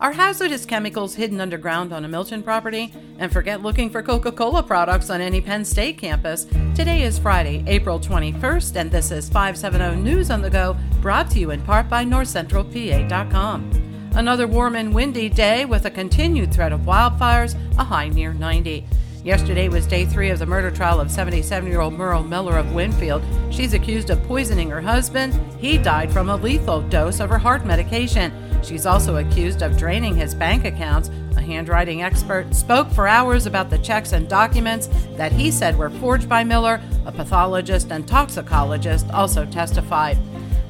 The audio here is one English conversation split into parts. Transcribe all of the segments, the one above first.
Are hazardous chemicals hidden underground on a Milton property? And forget looking for Coca Cola products on any Penn State campus. Today is Friday, April 21st, and this is 570 News on the Go, brought to you in part by NorthCentralPA.com. Another warm and windy day with a continued threat of wildfires, a high near 90. Yesterday was day three of the murder trial of 77 year old Merle Miller of Winfield. She's accused of poisoning her husband. He died from a lethal dose of her heart medication. She's also accused of draining his bank accounts. A handwriting expert spoke for hours about the checks and documents that he said were forged by Miller. A pathologist and toxicologist also testified.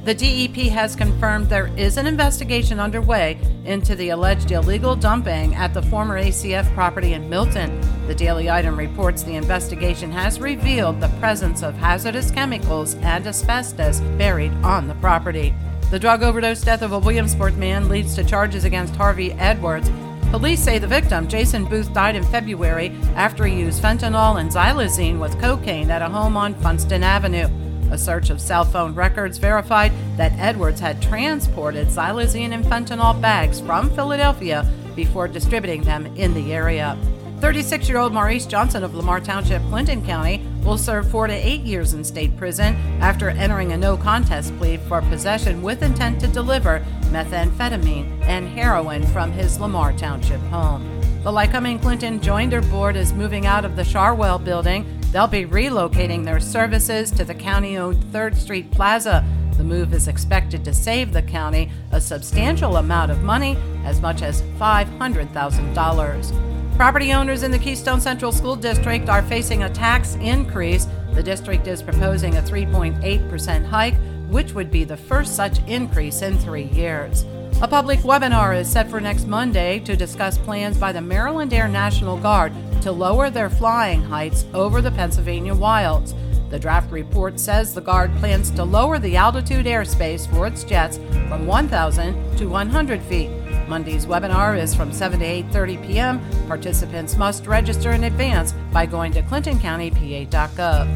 The DEP has confirmed there is an investigation underway into the alleged illegal dumping at the former ACF property in Milton. The Daily Item reports the investigation has revealed the presence of hazardous chemicals and asbestos buried on the property. The drug overdose death of a Williamsport man leads to charges against Harvey Edwards. Police say the victim, Jason Booth, died in February after he used fentanyl and xylazine with cocaine at a home on Funston Avenue. A search of cell phone records verified that Edwards had transported xylazine and fentanyl bags from Philadelphia before distributing them in the area. 36 year old Maurice Johnson of Lamar Township, Clinton County, will serve four to eight years in state prison after entering a no contest plea for possession with intent to deliver methamphetamine and heroin from his Lamar Township home. The Lycoming Clinton Joinder Board is moving out of the Sharwell building. They'll be relocating their services to the county owned 3rd Street Plaza. The move is expected to save the county a substantial amount of money, as much as $500,000. Property owners in the Keystone Central School District are facing a tax increase. The district is proposing a 3.8% hike, which would be the first such increase in three years. A public webinar is set for next Monday to discuss plans by the Maryland Air National Guard to lower their flying heights over the Pennsylvania wilds. The draft report says the Guard plans to lower the altitude airspace for its jets from 1,000 to 100 feet. Monday's webinar is from 7 to 8:30 p.m. Participants must register in advance by going to clintoncountypa.gov.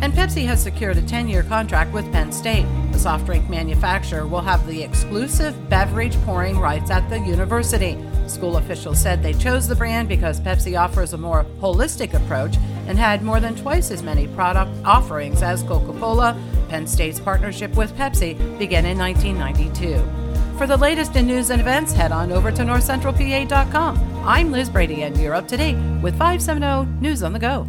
And Pepsi has secured a 10-year contract with Penn State. The soft drink manufacturer will have the exclusive beverage pouring rights at the university. School officials said they chose the brand because Pepsi offers a more holistic approach and had more than twice as many product offerings as Coca-Cola. Penn State's partnership with Pepsi began in 1992. For the latest in news and events, head on over to northcentralpa.com. I'm Liz Brady, and you're up to date with 570 News on the Go.